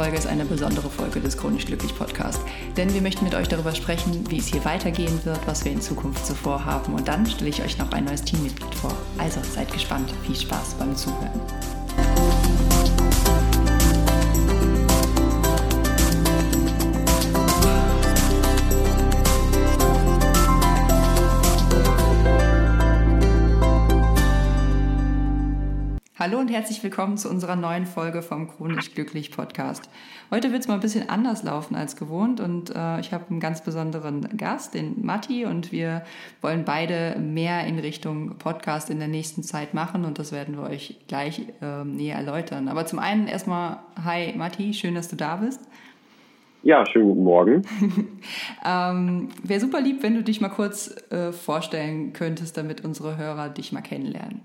Folge ist eine besondere Folge des Chronisch Glücklich Podcast. Denn wir möchten mit euch darüber sprechen, wie es hier weitergehen wird, was wir in Zukunft so vorhaben. Und dann stelle ich euch noch ein neues Teammitglied vor. Also seid gespannt. Viel Spaß beim Zuhören. Hallo und herzlich willkommen zu unserer neuen Folge vom Chronisch Glücklich Podcast. Heute wird es mal ein bisschen anders laufen als gewohnt und äh, ich habe einen ganz besonderen Gast, den Matti, und wir wollen beide mehr in Richtung Podcast in der nächsten Zeit machen und das werden wir euch gleich äh, näher erläutern. Aber zum einen erstmal, hi Matti, schön, dass du da bist. Ja, schönen guten Morgen. ähm, Wäre super lieb, wenn du dich mal kurz äh, vorstellen könntest, damit unsere Hörer dich mal kennenlernen.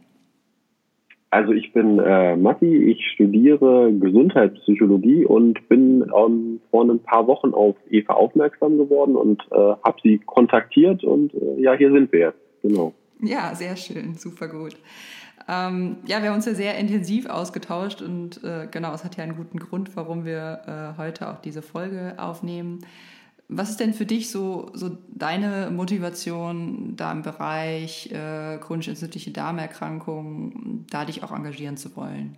Also ich bin äh, Matti, ich studiere Gesundheitspsychologie und bin ähm, vor ein paar Wochen auf Eva aufmerksam geworden und äh, habe sie kontaktiert und äh, ja, hier sind wir jetzt. Genau. Ja, sehr schön, super gut. Ähm, ja, wir haben uns ja sehr intensiv ausgetauscht und äh, genau, es hat ja einen guten Grund, warum wir äh, heute auch diese Folge aufnehmen. Was ist denn für dich so, so deine Motivation, da im Bereich äh, chronisch entzündliche Darmerkrankungen, da dich auch engagieren zu wollen?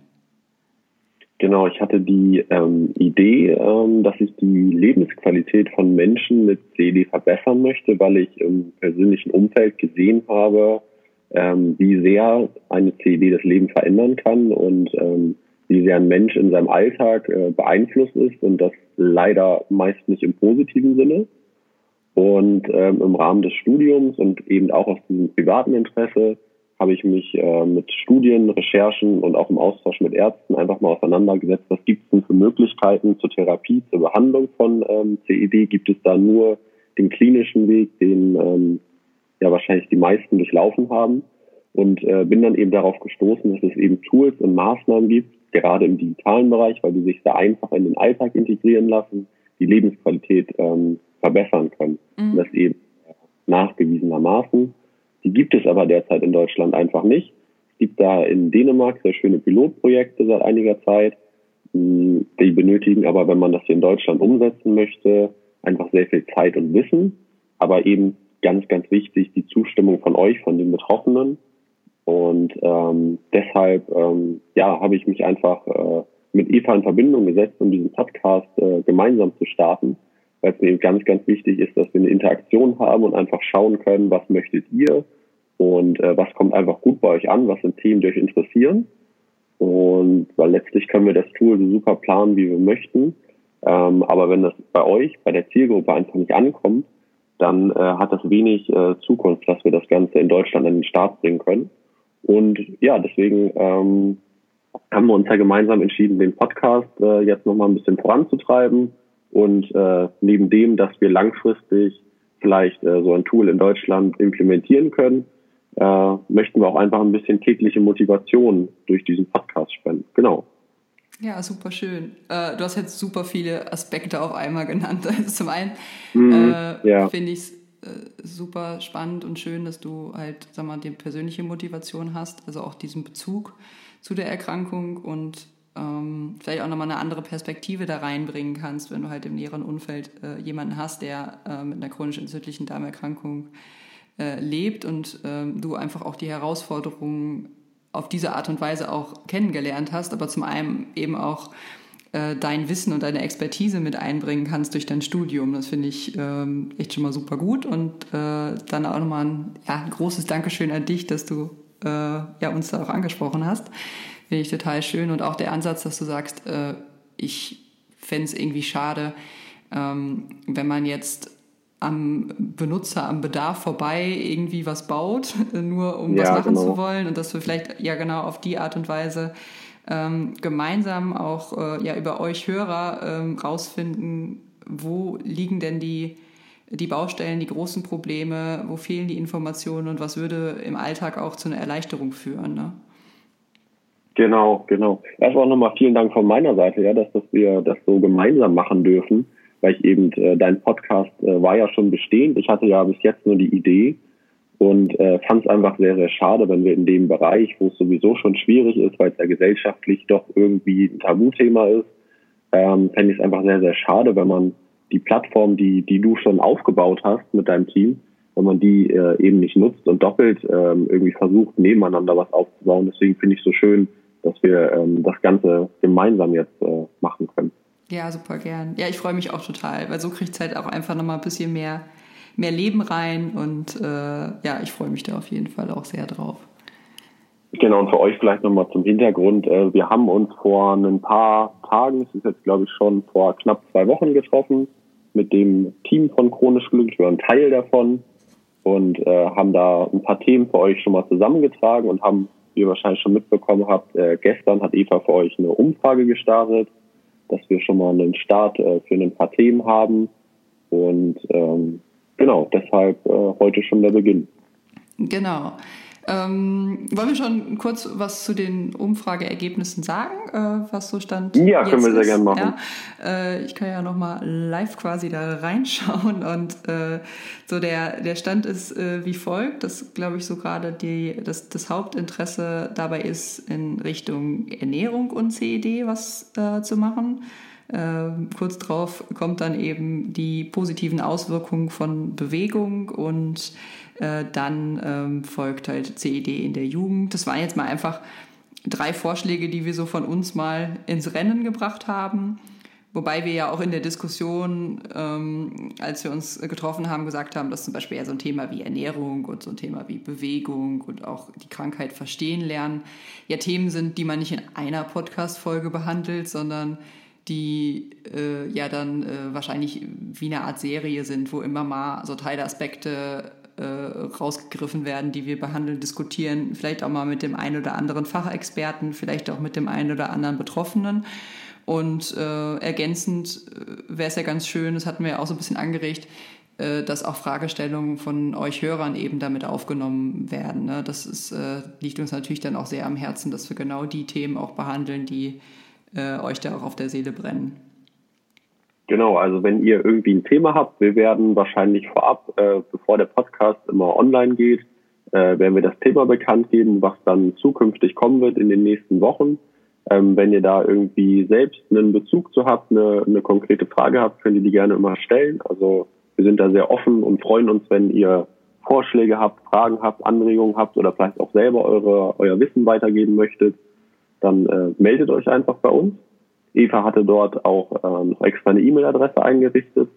Genau, ich hatte die ähm, Idee, ähm, dass ich die Lebensqualität von Menschen mit CED verbessern möchte, weil ich im persönlichen Umfeld gesehen habe, ähm, wie sehr eine CED das Leben verändern kann und ähm, wie sehr ein Mensch in seinem Alltag äh, beeinflusst ist und das leider meist nicht im positiven Sinne. Und ähm, im Rahmen des Studiums und eben auch aus diesem privaten Interesse habe ich mich äh, mit Studien, Recherchen und auch im Austausch mit Ärzten einfach mal auseinandergesetzt, was gibt es denn für Möglichkeiten zur Therapie, zur Behandlung von ähm, CED? Gibt es da nur den klinischen Weg, den ähm, ja wahrscheinlich die meisten durchlaufen haben? Und äh, bin dann eben darauf gestoßen, dass es eben Tools und Maßnahmen gibt, gerade im digitalen Bereich, weil die sich sehr einfach in den Alltag integrieren lassen, die Lebensqualität ähm, verbessern können. Mhm. Das eben nachgewiesenermaßen. Die gibt es aber derzeit in Deutschland einfach nicht. Es gibt da in Dänemark sehr schöne Pilotprojekte seit einiger Zeit. Hm, die benötigen aber, wenn man das hier in Deutschland umsetzen möchte, einfach sehr viel Zeit und Wissen. Aber eben ganz, ganz wichtig, die Zustimmung von euch, von den Betroffenen und ähm, deshalb ähm, ja, habe ich mich einfach äh, mit Eva in Verbindung gesetzt, um diesen Podcast äh, gemeinsam zu starten, weil es mir eben ganz, ganz wichtig ist, dass wir eine Interaktion haben und einfach schauen können, was möchtet ihr und äh, was kommt einfach gut bei euch an, was sind Themen, die euch interessieren. Und weil letztlich können wir das Tool so super planen, wie wir möchten. Ähm, aber wenn das bei euch, bei der Zielgruppe einfach nicht ankommt, dann äh, hat das wenig äh, Zukunft, dass wir das Ganze in Deutschland an den Start bringen können. Und ja, deswegen ähm, haben wir uns ja gemeinsam entschieden, den Podcast äh, jetzt nochmal ein bisschen voranzutreiben. Und äh, neben dem, dass wir langfristig vielleicht äh, so ein Tool in Deutschland implementieren können, äh, möchten wir auch einfach ein bisschen tägliche Motivation durch diesen Podcast spenden. Genau. Ja, super schön. Äh, du hast jetzt super viele Aspekte auf einmal genannt. Also zum einen mhm, äh, ja. finde ich es äh, super spannend und schön, dass du halt, sag mal, die persönliche Motivation hast, also auch diesen Bezug zu der Erkrankung und ähm, vielleicht auch nochmal eine andere Perspektive da reinbringen kannst, wenn du halt im näheren Umfeld äh, jemanden hast, der äh, mit einer chronisch entzündlichen Darmerkrankung äh, lebt und ähm, du einfach auch die Herausforderungen auf diese Art und Weise auch kennengelernt hast, aber zum einen eben auch äh, dein Wissen und deine Expertise mit einbringen kannst durch dein Studium. Das finde ich ähm, echt schon mal super gut. Und äh, dann auch nochmal ein ja, großes Dankeschön an dich, dass du äh, ja, uns da auch angesprochen hast. Finde ich total schön. Und auch der Ansatz, dass du sagst, äh, ich fände es irgendwie schade, ähm, wenn man jetzt am Benutzer, am Bedarf vorbei irgendwie was baut, nur um ja, was machen genau. zu wollen. Und dass wir vielleicht ja genau auf die Art und Weise ähm, gemeinsam auch äh, ja, über euch Hörer ähm, rausfinden, wo liegen denn die, die Baustellen, die großen Probleme, wo fehlen die Informationen und was würde im Alltag auch zu einer Erleichterung führen. Ne? Genau, genau. Erstmal nochmal vielen Dank von meiner Seite, ja, dass, dass wir das so gemeinsam machen dürfen, weil ich eben, äh, dein Podcast äh, war ja schon bestehend. Ich hatte ja bis jetzt nur die Idee und äh, fand es einfach sehr, sehr schade, wenn wir in dem Bereich, wo es sowieso schon schwierig ist, weil es ja gesellschaftlich doch irgendwie ein Tabuthema ist, ähm, fände ich es einfach sehr, sehr schade, wenn man die Plattform, die, die du schon aufgebaut hast mit deinem Team, wenn man die äh, eben nicht nutzt und doppelt ähm, irgendwie versucht, nebeneinander was aufzubauen. Deswegen finde ich es so schön, dass wir ähm, das Ganze gemeinsam jetzt äh, machen können. Ja, super gern. Ja, ich freue mich auch total, weil so kriegt es halt auch einfach nochmal ein bisschen mehr, mehr Leben rein und äh, ja, ich freue mich da auf jeden Fall auch sehr drauf. Genau, und für euch vielleicht nochmal zum Hintergrund. Äh, wir haben uns vor ein paar Tagen, es ist jetzt glaube ich schon vor knapp zwei Wochen getroffen, mit dem Team von Chronisch Glücklich, wir waren Teil davon und äh, haben da ein paar Themen für euch schon mal zusammengetragen und haben, wie ihr wahrscheinlich schon mitbekommen habt, äh, gestern hat Eva für euch eine Umfrage gestartet, dass wir schon mal einen Start äh, für ein paar Themen haben und ähm, genau, deshalb äh, heute schon der Beginn. Genau. Ähm, wollen wir schon kurz was zu den Umfrageergebnissen sagen, äh, was so stand? Ja, können wir sehr gerne machen. Ja, äh, ich kann ja nochmal live quasi da reinschauen und äh, so der, der Stand ist äh, wie folgt, dass glaube ich so gerade die, das, das Hauptinteresse dabei ist, in Richtung Ernährung und CED was äh, zu machen. Ähm, kurz drauf kommt dann eben die positiven Auswirkungen von Bewegung und äh, dann ähm, folgt halt CED in der Jugend. Das waren jetzt mal einfach drei Vorschläge, die wir so von uns mal ins Rennen gebracht haben. Wobei wir ja auch in der Diskussion, ähm, als wir uns getroffen haben, gesagt haben, dass zum Beispiel ja so ein Thema wie Ernährung und so ein Thema wie Bewegung und auch die Krankheit verstehen lernen ja Themen sind, die man nicht in einer Podcast-Folge behandelt, sondern die äh, ja dann äh, wahrscheinlich wie eine Art Serie sind, wo immer mal so Teilaspekte äh, rausgegriffen werden, die wir behandeln, diskutieren, vielleicht auch mal mit dem einen oder anderen Fachexperten, vielleicht auch mit dem einen oder anderen Betroffenen. Und äh, ergänzend äh, wäre es ja ganz schön, das hatten wir ja auch so ein bisschen angeregt, äh, dass auch Fragestellungen von euch Hörern eben damit aufgenommen werden. Ne? Das ist, liegt uns natürlich dann auch sehr am Herzen, dass wir genau die Themen auch behandeln, die äh, euch da auch auf der Seele brennen. Genau, also wenn ihr irgendwie ein Thema habt, wir werden wahrscheinlich vorab, äh, bevor der Podcast immer online geht, äh, werden wir das Thema bekannt geben, was dann zukünftig kommen wird in den nächsten Wochen. Ähm, wenn ihr da irgendwie selbst einen Bezug zu habt, eine, eine konkrete Frage habt, könnt ihr die gerne immer stellen. Also wir sind da sehr offen und freuen uns, wenn ihr Vorschläge habt, Fragen habt, Anregungen habt oder vielleicht auch selber eure, euer Wissen weitergeben möchtet, dann äh, meldet euch einfach bei uns. Eva hatte dort auch äh, noch extra eine E-Mail-Adresse eingerichtet.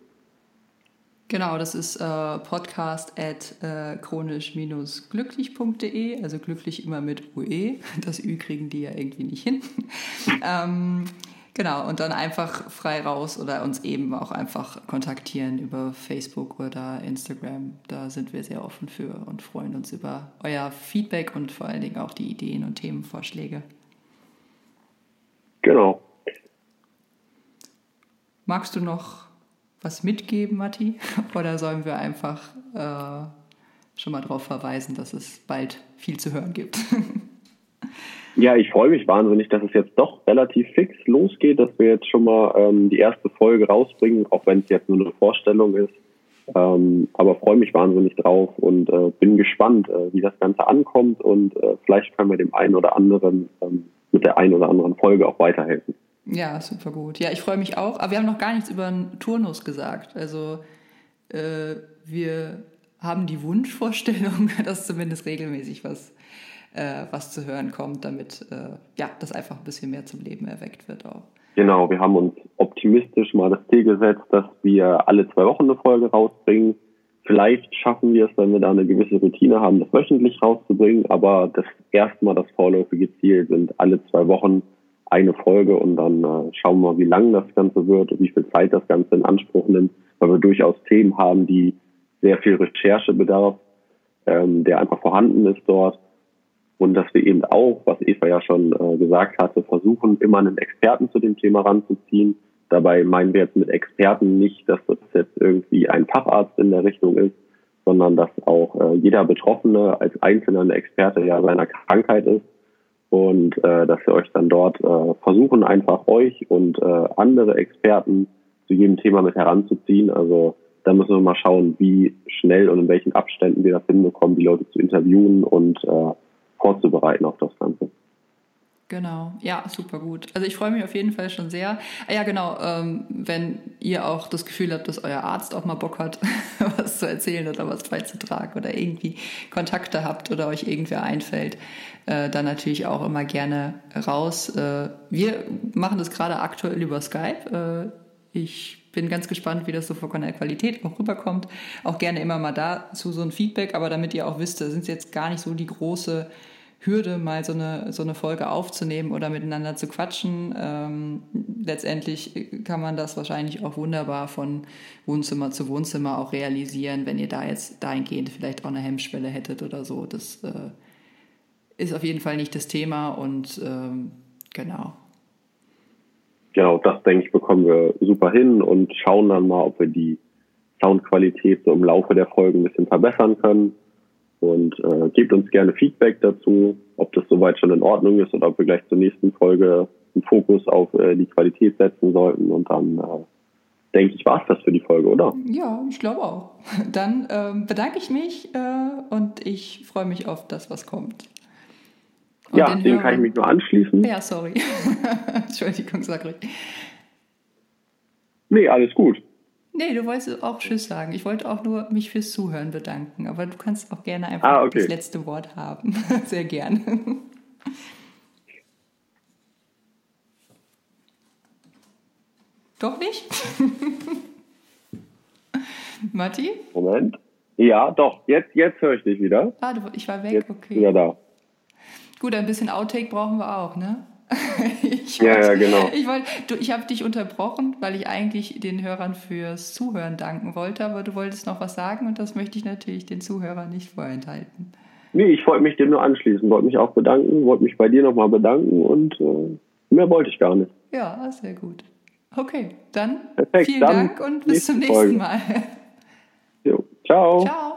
Genau, das ist äh, podcast at äh, chronisch-glücklich.de, also glücklich immer mit UE. Das Ü kriegen die ja irgendwie nicht hin. ähm, genau, und dann einfach frei raus oder uns eben auch einfach kontaktieren über Facebook oder Instagram. Da sind wir sehr offen für und freuen uns über euer Feedback und vor allen Dingen auch die Ideen und Themenvorschläge. Genau. Magst du noch was mitgeben, Matti? Oder sollen wir einfach äh, schon mal darauf verweisen, dass es bald viel zu hören gibt? Ja, ich freue mich wahnsinnig, dass es jetzt doch relativ fix losgeht, dass wir jetzt schon mal ähm, die erste Folge rausbringen, auch wenn es jetzt nur eine Vorstellung ist. Ähm, aber freue mich wahnsinnig drauf und äh, bin gespannt, äh, wie das Ganze ankommt und äh, vielleicht können wir dem einen oder anderen ähm, mit der einen oder anderen Folge auch weiterhelfen. Ja, super gut. Ja, ich freue mich auch. Aber wir haben noch gar nichts über einen Turnus gesagt. Also äh, wir haben die Wunschvorstellung, dass zumindest regelmäßig was, äh, was zu hören kommt, damit äh, ja, das einfach ein bisschen mehr zum Leben erweckt wird auch. Genau, wir haben uns optimistisch mal das Ziel gesetzt, dass wir alle zwei Wochen eine Folge rausbringen. Vielleicht schaffen wir es, wenn wir da eine gewisse Routine haben, das wöchentlich rauszubringen. Aber das erste Mal das vorläufige Ziel sind alle zwei Wochen eine Folge und dann äh, schauen wir wie lang das Ganze wird und wie viel Zeit das Ganze in Anspruch nimmt, weil wir durchaus Themen haben, die sehr viel Recherche bedarf, ähm, der einfach vorhanden ist dort. Und dass wir eben auch, was Eva ja schon äh, gesagt hatte, versuchen, immer einen Experten zu dem Thema ranzuziehen. Dabei meinen wir jetzt mit Experten nicht, dass das jetzt irgendwie ein Facharzt in der Richtung ist, sondern dass auch äh, jeder Betroffene als einzelner Experte ja seiner Krankheit ist und äh, dass wir euch dann dort äh, versuchen, einfach euch und äh, andere Experten zu jedem Thema mit heranzuziehen. Also da müssen wir mal schauen, wie schnell und in welchen Abständen wir das hinbekommen, die Leute zu interviewen und äh, vorzubereiten auf das Ganze. Genau, ja, super gut. Also ich freue mich auf jeden Fall schon sehr. Ah, ja, genau, ähm, wenn ihr auch das Gefühl habt, dass euer Arzt auch mal Bock hat, was zu erzählen oder was beizutragen oder irgendwie Kontakte habt oder euch irgendwer einfällt, äh, dann natürlich auch immer gerne raus. Äh, wir machen das gerade aktuell über Skype. Äh, ich bin ganz gespannt, wie das so von der Qualität auch rüberkommt. Auch gerne immer mal dazu so ein Feedback, aber damit ihr auch wisst, sind jetzt gar nicht so die große Hürde, mal so eine, so eine Folge aufzunehmen oder miteinander zu quatschen. Ähm, letztendlich kann man das wahrscheinlich auch wunderbar von Wohnzimmer zu Wohnzimmer auch realisieren, wenn ihr da jetzt dahingehend vielleicht auch eine Hemmschwelle hättet oder so. Das äh, ist auf jeden Fall nicht das Thema und ähm, genau. Genau, das denke ich, bekommen wir super hin und schauen dann mal, ob wir die Soundqualität so im Laufe der Folgen ein bisschen verbessern können und äh, gebt uns gerne Feedback dazu, ob das soweit schon in Ordnung ist oder ob wir gleich zur nächsten Folge einen Fokus auf äh, die Qualität setzen sollten. Und dann äh, denke ich, war es das für die Folge, oder? Ja, ich glaube auch. Dann ähm, bedanke ich mich äh, und ich freue mich auf das, was kommt. Und ja, dem kann ich mich nur anschließen. Ja, sorry. Entschuldigung, sag ruhig. Nee, alles gut. Nee, du wolltest auch Tschüss sagen. Ich wollte auch nur mich fürs Zuhören bedanken. Aber du kannst auch gerne einfach ah, okay. das letzte Wort haben. Sehr gerne. Doch nicht? Matti? Moment. Ja, doch. Jetzt, jetzt höre ich dich wieder. Ah, du, ich war weg, jetzt okay. Wieder da. Gut, ein bisschen Outtake brauchen wir auch, ne? ich ja, wollt, ja, genau. Ich, wollt, du, ich habe dich unterbrochen, weil ich eigentlich den Hörern fürs Zuhören danken wollte, aber du wolltest noch was sagen und das möchte ich natürlich den Zuhörern nicht vorenthalten. Nee, ich wollte mich dem nur anschließen, wollte mich auch bedanken, wollte mich bei dir nochmal bedanken und äh, mehr wollte ich gar nicht. Ja, sehr gut. Okay, dann Perfekt, vielen dann Dank und bis zum nächsten Folge. Mal. Jo, ciao. Ciao.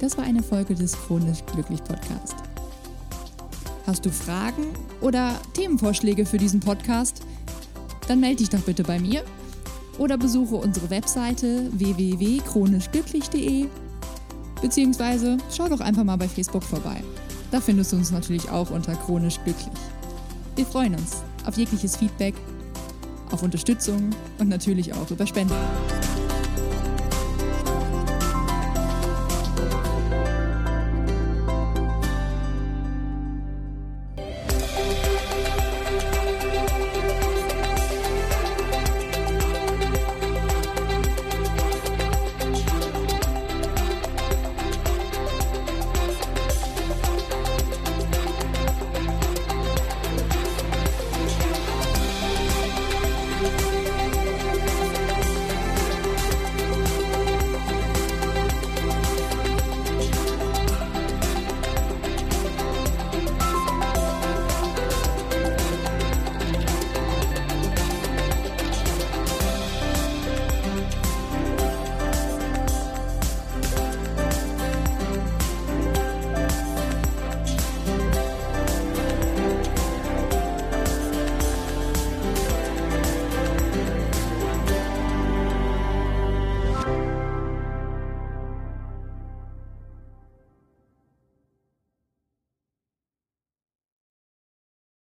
Das war eine Folge des Chronisch Glücklich Podcast. Hast du Fragen oder Themenvorschläge für diesen Podcast? Dann melde dich doch bitte bei mir oder besuche unsere Webseite www.chronischglücklich.de beziehungsweise schau doch einfach mal bei Facebook vorbei. Da findest du uns natürlich auch unter Chronisch Glücklich. Wir freuen uns auf jegliches Feedback, auf Unterstützung und natürlich auch über Spenden.